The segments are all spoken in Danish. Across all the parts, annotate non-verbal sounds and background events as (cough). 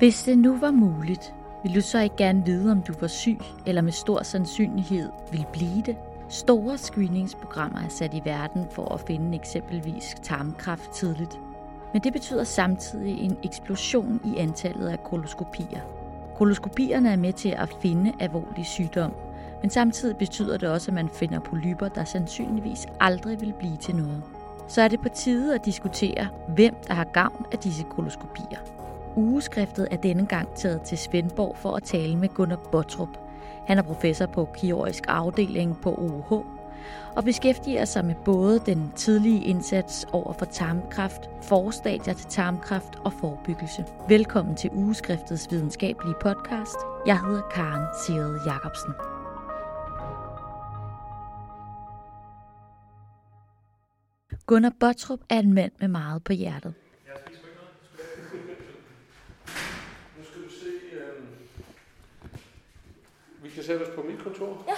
Hvis det nu var muligt, ville du så ikke gerne vide, om du var syg, eller med stor sandsynlighed vil blive det? Store screeningsprogrammer er sat i verden for at finde eksempelvis tarmkræft tidligt. Men det betyder samtidig en eksplosion i antallet af koloskopier. Koloskopierne er med til at finde alvorlig sygdom, men samtidig betyder det også, at man finder polyper, der sandsynligvis aldrig vil blive til noget. Så er det på tide at diskutere, hvem der har gavn af disse koloskopier. Ugeskriftet er denne gang taget til Svendborg for at tale med Gunnar Bottrup. Han er professor på kirurgisk afdeling på OUH og beskæftiger sig med både den tidlige indsats over for tarmkræft, forstadier til tarmkræft og forebyggelse. Velkommen til Ugeskriftets videnskabelige podcast. Jeg hedder Karen Sigrid Jacobsen. Gunnar Bottrup er en mand med meget på hjertet. Nu skal du se, øh, vi kan sætte os på mit kontor. Ja,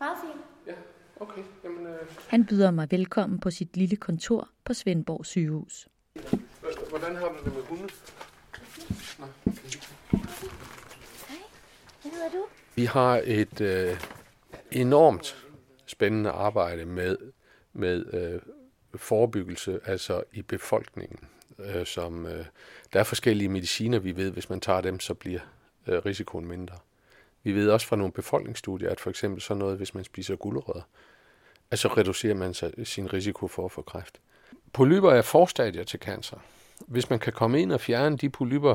meget fint. Ja, okay. Jamen, øh, Han byder mig velkommen på sit lille kontor på Svendborg sygehus. hvordan har du det med hunde? Nå, okay. Hvad hedder du? Vi har et øh, enormt spændende arbejde med, med øh, forebyggelse, altså i befolkningen. Øh, som, øh, der er forskellige mediciner, vi ved, hvis man tager dem, så bliver øh, risikoen mindre. Vi ved også fra nogle befolkningsstudier, at for eksempel sådan noget, hvis man spiser gulerødder, så reducerer man sig, sin risiko for at få kræft. Polyper er forstadier til cancer. Hvis man kan komme ind og fjerne de polyper,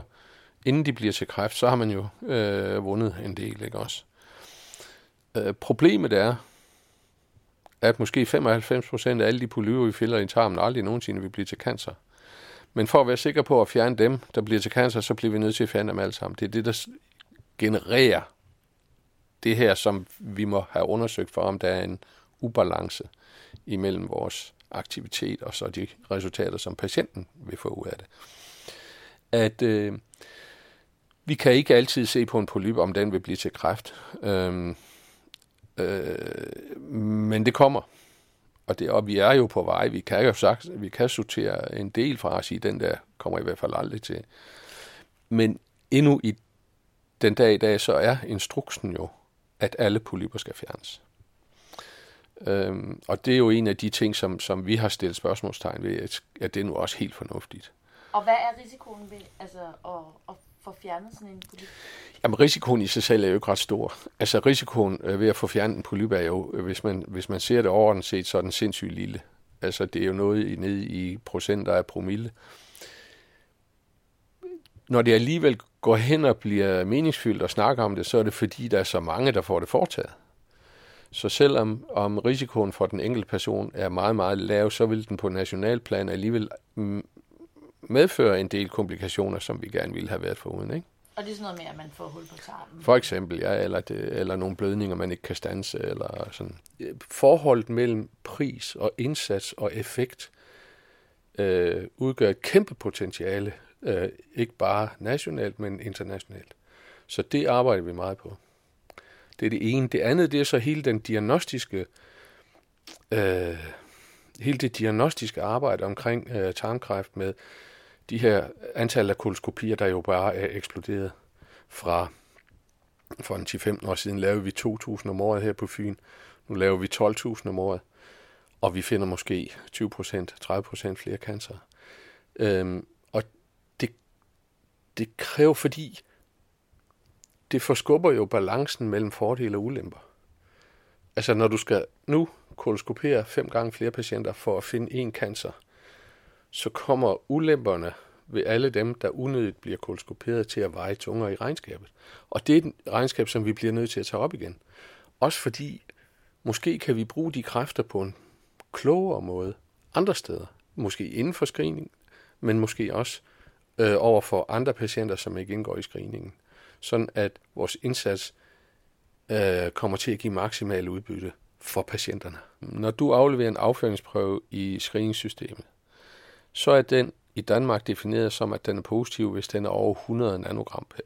inden de bliver til kræft, så har man jo øh, vundet en del, ikke også? Øh, problemet er, at måske 95% af alle de polyper, vi fælder i tarmen, aldrig nogensinde vil blive til cancer. Men for at være sikker på at fjerne dem, der bliver til cancer, så bliver vi nødt til at fjerne dem alle sammen. Det er det, der genererer det her, som vi må have undersøgt for, om der er en ubalance imellem vores aktivitet og så de resultater, som patienten vil få ud af det. At øh, vi kan ikke altid se på en polyp, om den vil blive til kræft. Øhm, øh, men det kommer. Og, det, og vi er jo på vej. Vi kan jo sagt, vi kan sortere en del fra os i den der kommer i hvert fald aldrig til. Men endnu i den dag i dag, så er instruksen jo, at alle polyper skal fjernes. Øhm, og det er jo en af de ting, som, som vi har stillet spørgsmålstegn ved, at, at det er nu også helt fornuftigt. Og hvad er risikoen ved altså, at, at få fjernet sådan en polyp? Jamen, risikoen i sig selv er jo ikke ret stor. Altså, risikoen øh, ved at få fjernet en polyp er jo, øh, hvis man, hvis man ser det overordnet set, så er den sindssygt lille. Altså, det er jo noget i, nede i procenter af promille. Når det alligevel går hen og bliver meningsfyldt at snakke om det, så er det fordi, der er så mange, der får det foretaget. Så selvom om risikoen for den enkelte person er meget, meget lav, så vil den på nationalplan alligevel medføre en del komplikationer, som vi gerne ville have været foruden, ikke? Og det er sådan noget med, at man får hul på tarmen. For eksempel, ja, eller, det, eller nogle blødninger, man ikke kan stanse, eller sådan. Forholdet mellem pris og indsats og effekt øh, udgør et kæmpe potentiale, øh, ikke bare nationalt, men internationalt. Så det arbejder vi meget på. Det er det ene. Det andet, det er så hele den diagnostiske, øh, hele det diagnostiske arbejde omkring øh, tarmkræft med de her antal af koloskopier, der jo bare er eksploderet fra for en 10-15 år siden lavede vi 2.000 om året her på Fyn. Nu laver vi 12.000 om året, og vi finder måske 20% 30% flere cancer. Øhm, det kræver, fordi det forskubber jo balancen mellem fordele og ulemper. Altså når du skal nu koloskopere fem gange flere patienter for at finde én cancer, så kommer ulemperne ved alle dem, der unødigt bliver koloskoperet til at veje tungere i regnskabet. Og det er et regnskab, som vi bliver nødt til at tage op igen. Også fordi, måske kan vi bruge de kræfter på en klogere måde andre steder. Måske inden for screening, men måske også øh, over for andre patienter, som ikke indgår i screeningen. Sådan at vores indsats øh, kommer til at give maksimal udbytte for patienterne. Når du afleverer en afføringsprøve i screeningssystemet, så er den i Danmark defineret som, at den er positiv, hvis den er over 100 nanogram per,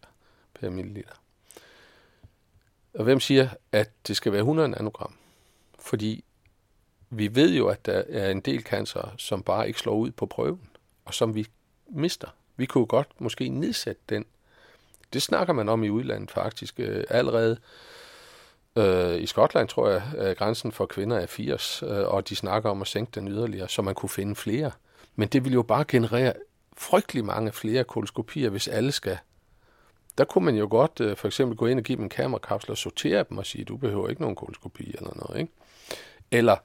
per milliliter. Og hvem siger, at det skal være 100 nanogram? Fordi vi ved jo, at der er en del cancer, som bare ikke slår ud på prøven, og som vi mister. Vi kunne godt måske nedsætte den Det snakker man om i udlandet faktisk øh, allerede. Øh, I Skotland tror jeg, at grænsen for kvinder er 80, øh, og de snakker om at sænke den yderligere, så man kunne finde flere. Men det vil jo bare generere frygtelig mange flere koloskopier, hvis alle skal. Der kunne man jo godt øh, for eksempel gå ind og give dem en kamerakapsel og sortere dem og sige, du behøver ikke nogen koloskopi eller noget. Ikke? Eller,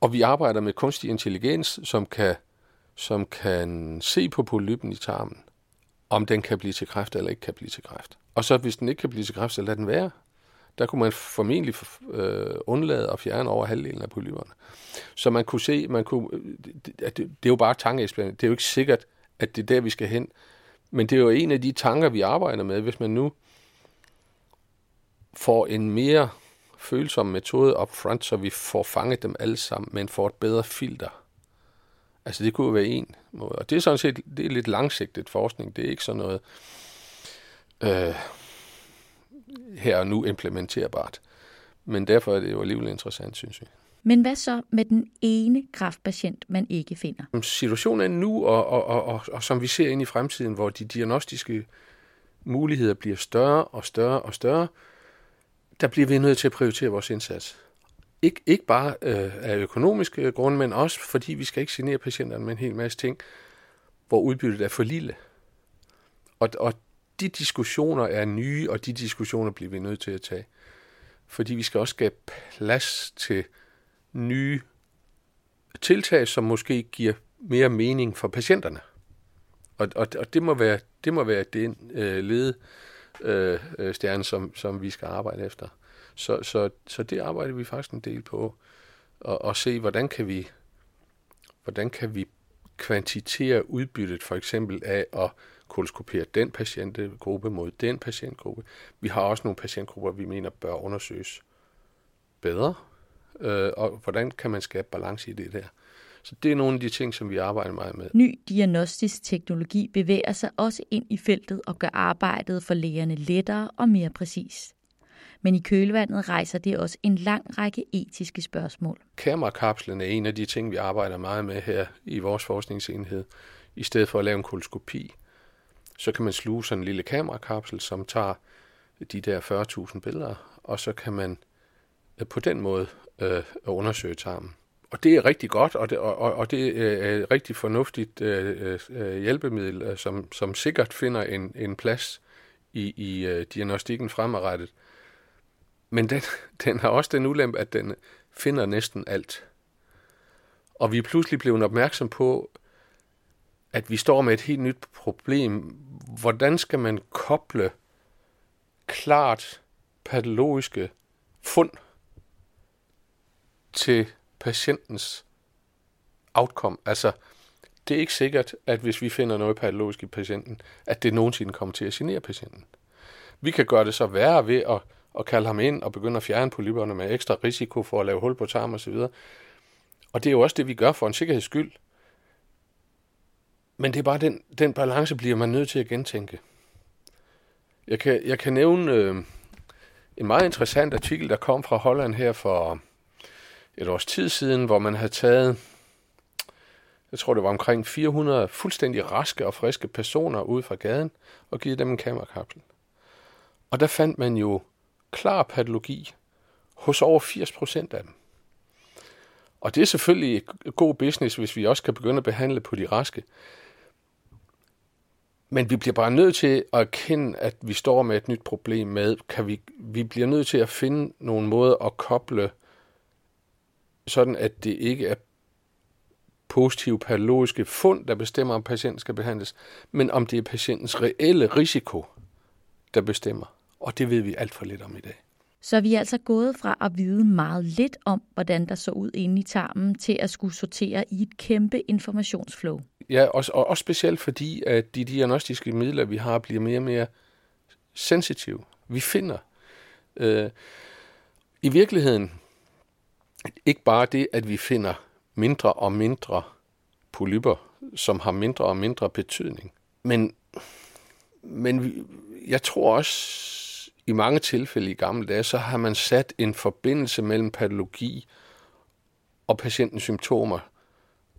og vi arbejder med kunstig intelligens, som kan, som kan se på polypen i tarmen, om den kan blive til kræft eller ikke kan blive til kræft. Og så hvis den ikke kan blive til kræft, så lad den være. Der kunne man formentlig øh, undlade at fjerne over halvdelen af polyperne. Så man kunne se, man kunne, det, det, det er jo bare tankeeksperiment. Det er jo ikke sikkert, at det er der, vi skal hen. Men det er jo en af de tanker, vi arbejder med. Hvis man nu får en mere følsom metode op front, så vi får fanget dem alle sammen, men får et bedre filter. Altså det kunne jo være en måde. Og det er sådan set det er lidt langsigtet forskning. Det er ikke sådan noget øh, her og nu implementerbart. Men derfor er det jo alligevel interessant, synes jeg. Men hvad så med den ene kraftpatient, man ikke finder? Situationen er nu, og, og, og, og, og som vi ser ind i fremtiden, hvor de diagnostiske muligheder bliver større og større og større, der bliver vi nødt til at prioritere vores indsats. Ikke, ikke bare øh, af økonomiske øh, grunde, men også fordi vi skal ikke genere patienterne med en hel masse ting, hvor udbyttet er for lille. Og, og de diskussioner er nye, og de diskussioner bliver vi nødt til at tage. Fordi vi skal også skabe plads til nye tiltag, som måske giver mere mening for patienterne. Og, og, og det må være det må være den øh, lede øh, øh, stjerne, som, som vi skal arbejde efter. Så, så, så det arbejder vi faktisk en del på. Og, og se, hvordan kan vi hvordan kan vi kvantitere udbyttet for eksempel af at koloskopere den patientgruppe mod den patientgruppe. Vi har også nogle patientgrupper, vi mener bør undersøges bedre, øh, og hvordan kan man skabe balance i det der. Så det er nogle af de ting, som vi arbejder meget med. Ny diagnostisk teknologi bevæger sig også ind i feltet og gør arbejdet for lægerne lettere og mere præcis. Men i kølvandet rejser det også en lang række etiske spørgsmål. Kamerakapslen er en af de ting, vi arbejder meget med her i vores forskningsenhed. I stedet for at lave en koloskopi, så kan man sluge sådan en lille kamerakapsel, som tager de der 40.000 billeder, og så kan man øh, på den måde øh, undersøge tarmen. Og det er rigtig godt, og det, og, og det øh, er et rigtig fornuftigt øh, øh, hjælpemiddel, øh, som, som sikkert finder en, en plads i, i øh, diagnostikken fremadrettet. Men den, (laughs) den har også den ulempe, at den finder næsten alt. Og vi er pludselig blevet opmærksom på, at vi står med et helt nyt problem. Hvordan skal man koble klart patologiske fund til patientens outcome? Altså, det er ikke sikkert, at hvis vi finder noget patologisk i patienten, at det nogensinde kommer til at genere patienten. Vi kan gøre det så værre ved at, og kalde ham ind og begynde at fjerne polyperne med ekstra risiko for at lave hul på tarm osv. Og det er jo også det, vi gør for en sikkerheds skyld. Men det er bare den, den balance, bliver man nødt til at gentænke. Jeg kan, jeg kan nævne øh, en meget interessant artikel, der kom fra Holland her for et års tid siden, hvor man havde taget, jeg tror det var omkring 400 fuldstændig raske og friske personer ud fra gaden, og givet dem en kamerakapsel. Og der fandt man jo klar patologi hos over 80 procent af dem. Og det er selvfølgelig god business, hvis vi også kan begynde at behandle på de raske. Men vi bliver bare nødt til at erkende, at vi står med et nyt problem med, kan vi, vi bliver nødt til at finde nogle måder at koble, sådan at det ikke er positive patologiske fund, der bestemmer, om patienten skal behandles, men om det er patientens reelle risiko, der bestemmer. Og det ved vi alt for lidt om i dag. Så vi er altså gået fra at vide meget lidt om, hvordan der så ud inde i tarmen, til at skulle sortere i et kæmpe informationsflow. Ja, og, og også specielt fordi, at de diagnostiske midler, vi har, bliver mere og mere sensitive. Vi finder øh, i virkeligheden ikke bare det, at vi finder mindre og mindre polyper, som har mindre og mindre betydning. Men, men jeg tror også, i mange tilfælde i gamle dage, så har man sat en forbindelse mellem patologi og patientens symptomer,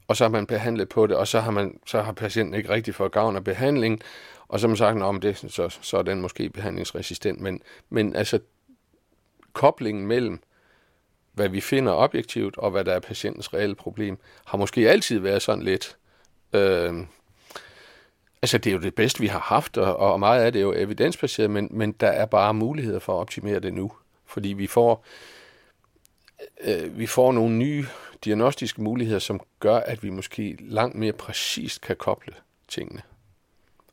og så har man behandlet på det, og så har, man, så har patienten ikke rigtig fået gavn af behandlingen, Og så har man sagt, om det, så, så er den måske behandlingsresistent. Men, men altså, koblingen mellem, hvad vi finder objektivt, og hvad der er patientens reelle problem, har måske altid været sådan lidt... Øh, altså, det er jo det bedste, vi har haft, og, og meget af det er jo evidensbaseret, men, men der er bare muligheder for at optimere det nu. Fordi vi får, øh, vi får nogle nye diagnostiske muligheder, som gør, at vi måske langt mere præcist kan koble tingene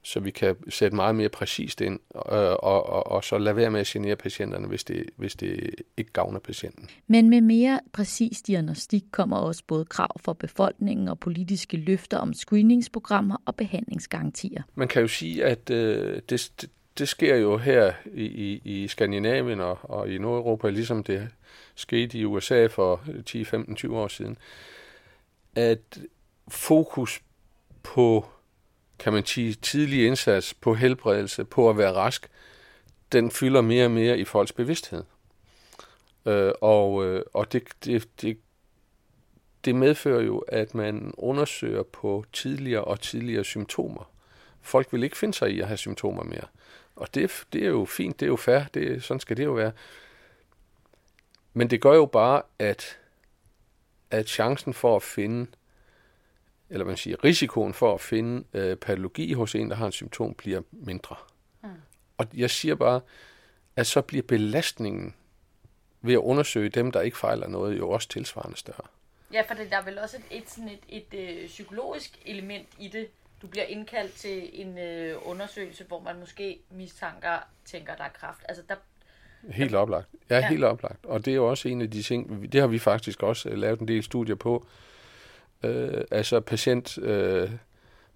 så vi kan sætte meget mere præcist ind, øh, og, og, og så lade være med at genere patienterne, hvis det, hvis det ikke gavner patienten. Men med mere præcis diagnostik kommer også både krav for befolkningen og politiske løfter om screeningsprogrammer og behandlingsgarantier. Man kan jo sige, at øh, det, det, det sker jo her i, i, i Skandinavien og, og i Nordeuropa, ligesom det skete i USA for 10, 15, 20 år siden, at fokus på kan man sige, tidlig indsats på helbredelse, på at være rask, den fylder mere og mere i folks bevidsthed. Øh, og øh, og det, det, det, det medfører jo, at man undersøger på tidligere og tidligere symptomer. Folk vil ikke finde sig i at have symptomer mere. Og det, det er jo fint, det er jo fair, det, sådan skal det jo være. Men det gør jo bare, at, at chancen for at finde eller man siger, risikoen for at finde øh, patologi hos en, der har en symptom, bliver mindre. Mm. Og jeg siger bare, at så bliver belastningen ved at undersøge dem, der ikke fejler noget, jo også tilsvarende større. Ja, for der er vel også et, et, sådan et, et, et øh, psykologisk element i det. Du bliver indkaldt til en øh, undersøgelse, hvor man måske mistanker, tænker, der er kraft. Altså, der, Helt oplagt. Ja, ja, helt oplagt. Og det er jo også en af de ting, det har vi faktisk også øh, lavet en del studier på, øh, altså patient, øh,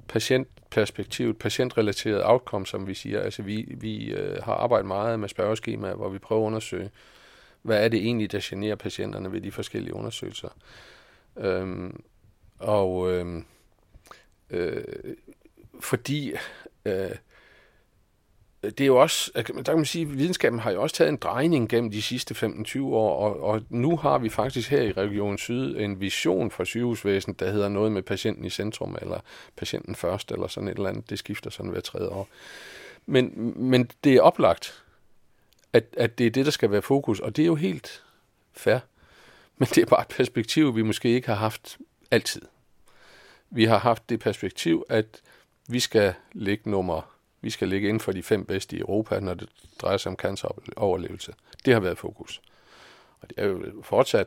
patientperspektivet, patientrelateret outcome, som vi siger. Altså vi, vi øh, har arbejdet meget med spørgeskemaer, hvor vi prøver at undersøge, hvad er det egentlig, der generer patienterne ved de forskellige undersøgelser. Øhm, og øh, øh, fordi øh, det er jo også, altså, der kan man sige, at videnskaben har jo også taget en drejning gennem de sidste 15-20 år, og, og nu har vi faktisk her i Region Syd en vision for sygehusvæsenet, der hedder noget med patienten i centrum, eller patienten først, eller sådan et eller andet. Det skifter sådan hver tredje år. Men, men det er oplagt, at, at det er det, der skal være fokus, og det er jo helt fair. Men det er bare et perspektiv, vi måske ikke har haft altid. Vi har haft det perspektiv, at vi skal ligge nummer vi skal ligge inden for de fem bedste i Europa, når det drejer sig om canceroverlevelse. Det har været fokus. Og det er jo fortsat.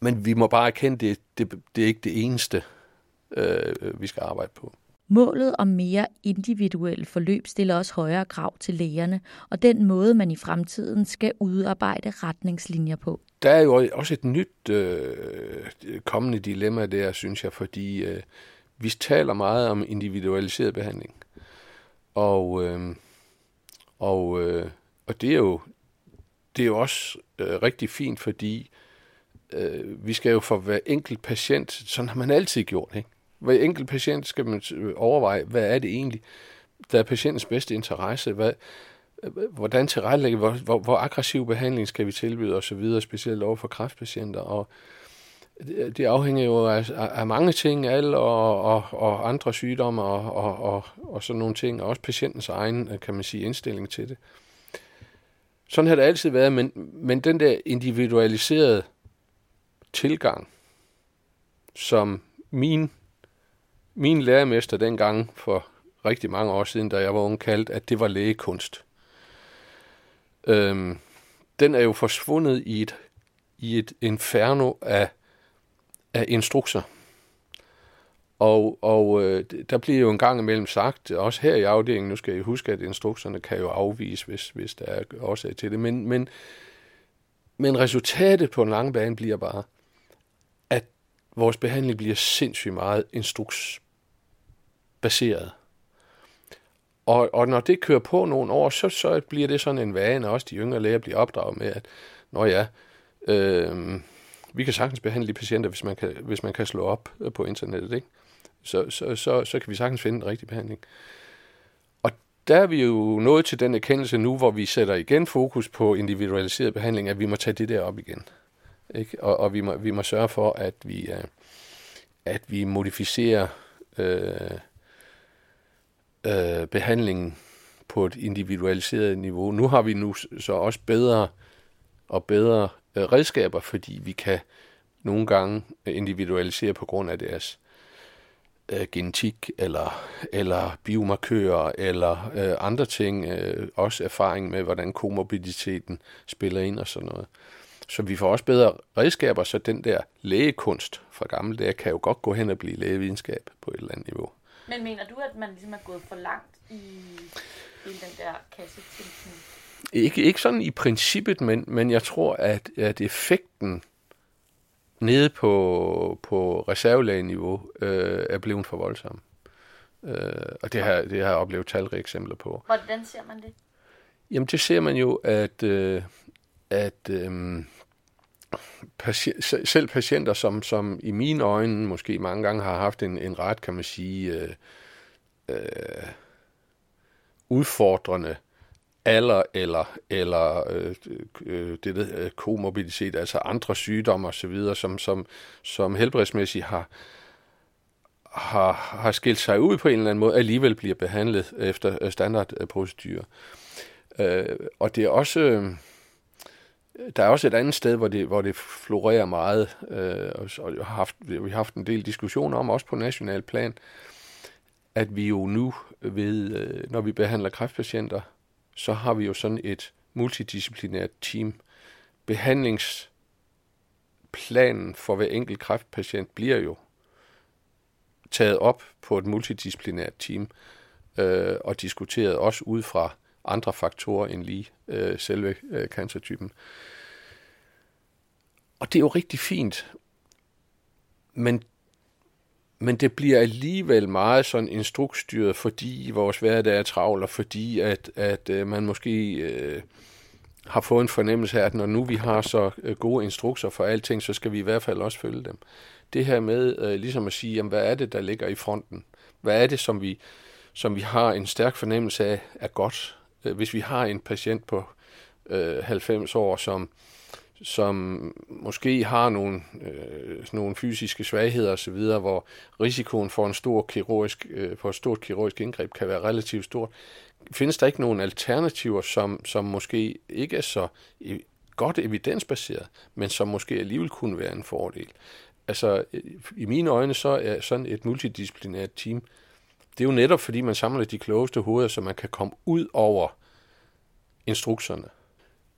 Men vi må bare erkende, det, det, det er ikke det eneste, øh, vi skal arbejde på. Målet om mere individuelle forløb stiller også højere krav til lægerne, og den måde, man i fremtiden skal udarbejde retningslinjer på. Der er jo også et nyt øh, kommende dilemma der, synes jeg, fordi øh, vi taler meget om individualiseret behandling. Og, øh, og, øh, og det er jo det er jo også øh, rigtig fint, fordi øh, vi skal jo for hver enkelt patient, sådan har man altid gjort, ikke? Hver enkelt patient skal man øh, overveje, hvad er det egentlig, der er patientens bedste interesse, hvad, øh, hvordan tilrettelægge, hvor, hvor, hvor aggressiv behandling skal vi tilbyde osv., specielt over for kræftpatienter, og det afhænger jo af, af mange ting, al og, og, og andre sygdomme og, og, og, og sådan nogle ting, og også patientens egen, kan man sige, indstilling til det. Sådan har det altid været, men, men den der individualiserede tilgang, som min, min lærermester dengang for rigtig mange år siden, da jeg var ung, kaldte, at det var lægekunst. Øhm, den er jo forsvundet i et, i et inferno af af instrukser. Og, og øh, der bliver jo en gang imellem sagt, også her i afdelingen, nu skal I huske, at instrukserne kan jo afvise, hvis, hvis der er årsag til det, men, men, men resultatet på en lang bane bliver bare, at vores behandling bliver sindssygt meget instruksbaseret. Og, og når det kører på nogle år, så, så bliver det sådan en vane, også de yngre læger bliver opdraget med, at når ja, øh, vi kan sagtens behandle de patienter, hvis man kan, hvis man kan slå op øh, på internettet. Ikke? Så, så, så, så kan vi sagtens finde en rigtig behandling. Og der er vi jo nået til den erkendelse nu, hvor vi sætter igen fokus på individualiseret behandling, at vi må tage det der op igen. Ikke? Og, og vi, må, vi må sørge for, at vi, øh, at vi modificerer øh, øh, behandlingen på et individualiseret niveau. Nu har vi nu så også bedre og bedre Øh, redskaber, fordi vi kan nogle gange øh, individualisere på grund af deres øh, genetik eller, eller biomarkører eller øh, andre ting. Øh, også erfaring med, hvordan komorbiditeten spiller ind og sådan noget. Så vi får også bedre redskaber, så den der lægekunst fra gamle dage kan jo godt gå hen og blive lægevidenskab på et eller andet niveau. Men mener du, at man ligesom er gået for langt i, i den der kassetænkning? Ikke, ikke sådan i princippet, men, men jeg tror, at, at effekten nede på, på reservelægeniveau øh, er blevet for voldsom. Øh, og det har, det har jeg oplevet talrige eksempler på. Hvordan ser man det? Jamen det ser man jo, at, øh, at øh, patient, selv patienter, som, som i mine øjne måske mange gange har haft en, en ret, kan man sige, øh, øh, udfordrende alder eller, eller øh, øh, det der øh, komorbiditet, altså andre sygdomme osv., som, som, som helbredsmæssigt har, har, har skilt sig ud på en eller anden måde, alligevel bliver behandlet efter øh, standardprocedurer. Øh, og det er også... Øh, der er også et andet sted, hvor det, hvor det florerer meget, øh, og vi har, haft, vi har haft en del diskussioner om, også på national plan, at vi jo nu ved, øh, når vi behandler kræftpatienter, så har vi jo sådan et multidisciplinært team. Behandlingsplanen for hver enkelt kræftpatient bliver jo taget op på et multidisciplinært team øh, og diskuteret også ud fra andre faktorer end lige øh, selve øh, cancertypen. Og det er jo rigtig fint, men, men det bliver alligevel meget sådan instruksstyret, fordi vores hverdag er travl, og fordi at, at øh, man måske øh, har fået en fornemmelse af, at når nu vi har så øh, gode instrukser for alting, så skal vi i hvert fald også følge dem. Det her med øh, ligesom at sige, jamen, hvad er det, der ligger i fronten? Hvad er det, som vi, som vi har en stærk fornemmelse af, er godt? Øh, hvis vi har en patient på øh, 90 år, som, som måske har nogle, øh, nogle fysiske svagheder osv., hvor risikoen for en stor kirurgisk, øh, for et stort kirurgisk indgreb kan være relativt stort, findes der ikke nogen alternativer, som, som måske ikke er så e-, godt evidensbaseret, men som måske alligevel kunne være en fordel. Altså, i mine øjne, så er sådan et multidisciplinært team det er jo netop, fordi man samler de klogeste hoveder, så man kan komme ud over instrukserne.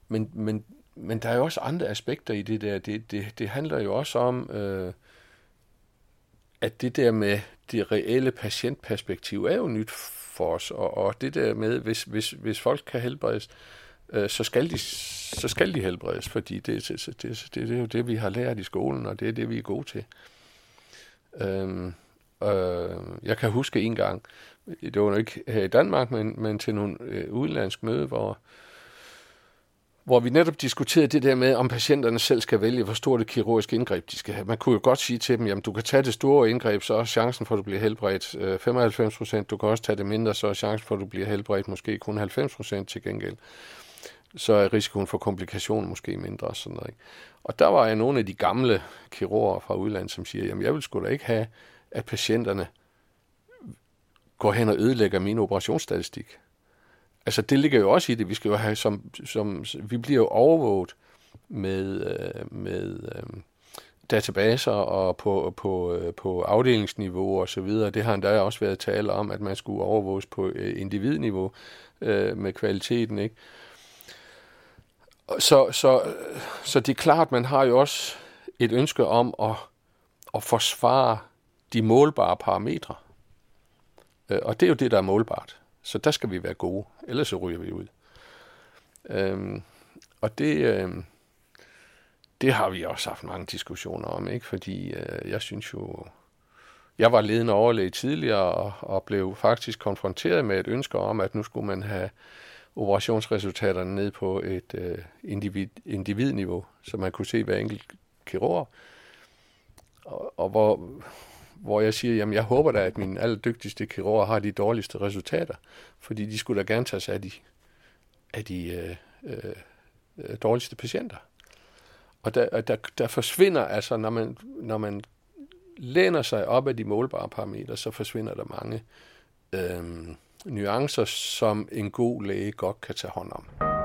Men, men, men der er jo også andre aspekter i det der. Det, det, det handler jo også om, øh, at det der med det reelle patientperspektiv er jo nyt for os. Og, og det der med, hvis, hvis, hvis folk kan helbredes, øh, så, skal de, så skal de helbredes, fordi det, det, det, det, det er jo det, vi har lært i skolen, og det er det, vi er gode til. Øhm, Øh, jeg kan huske en gang, det var ikke her i Danmark, men, men til nogle øh, udlandsk møde, hvor, hvor vi netop diskuterede det der med, om patienterne selv skal vælge, hvor stort et kirurgisk indgreb de skal have. Man kunne jo godt sige til dem, jamen du kan tage det store indgreb, så er chancen for, at du bliver helbredt øh, 95 procent. Du kan også tage det mindre, så er chancen for, at du bliver helbredt måske kun 90 procent til gengæld. Så er risikoen for komplikationer måske mindre og sådan noget. Ikke? Og der var jeg nogle af de gamle kirurger fra udlandet, som siger, jamen jeg vil sgu da ikke have at patienterne går hen og ødelægger min operationsstatistik. Altså det ligger jo også i det. Vi skal jo have som, som vi bliver jo overvåget med, øh, med øh, databaser og på, på, øh, på afdelingsniveau og så videre. Det har endda også været tale om, at man skulle overvåges på øh, individniveau øh, med kvaliteten, ikke? Så, så, så det er klart, man har jo også et ønske om at, at forsvare de målbare parametre. Øh, og det er jo det, der er målbart. Så der skal vi være gode, ellers så ryger vi ud. Øhm, og det, øh, det har vi også haft mange diskussioner om, ikke? fordi øh, jeg synes jo, jeg var ledende overlæge tidligere og, og blev faktisk konfronteret med et ønske om, at nu skulle man have operationsresultaterne ned på et øh, individ, individniveau, så man kunne se hver enkelt kirurg. Og, og hvor, hvor jeg siger, jamen jeg håber da, at mine allerdygtigste kirurger har de dårligste resultater, fordi de skulle da gerne tage sig af de, af de øh, øh, dårligste patienter. Og der, der, der forsvinder, altså når man, når man læner sig op af de målbare parametre, så forsvinder der mange øh, nuancer, som en god læge godt kan tage hånd om.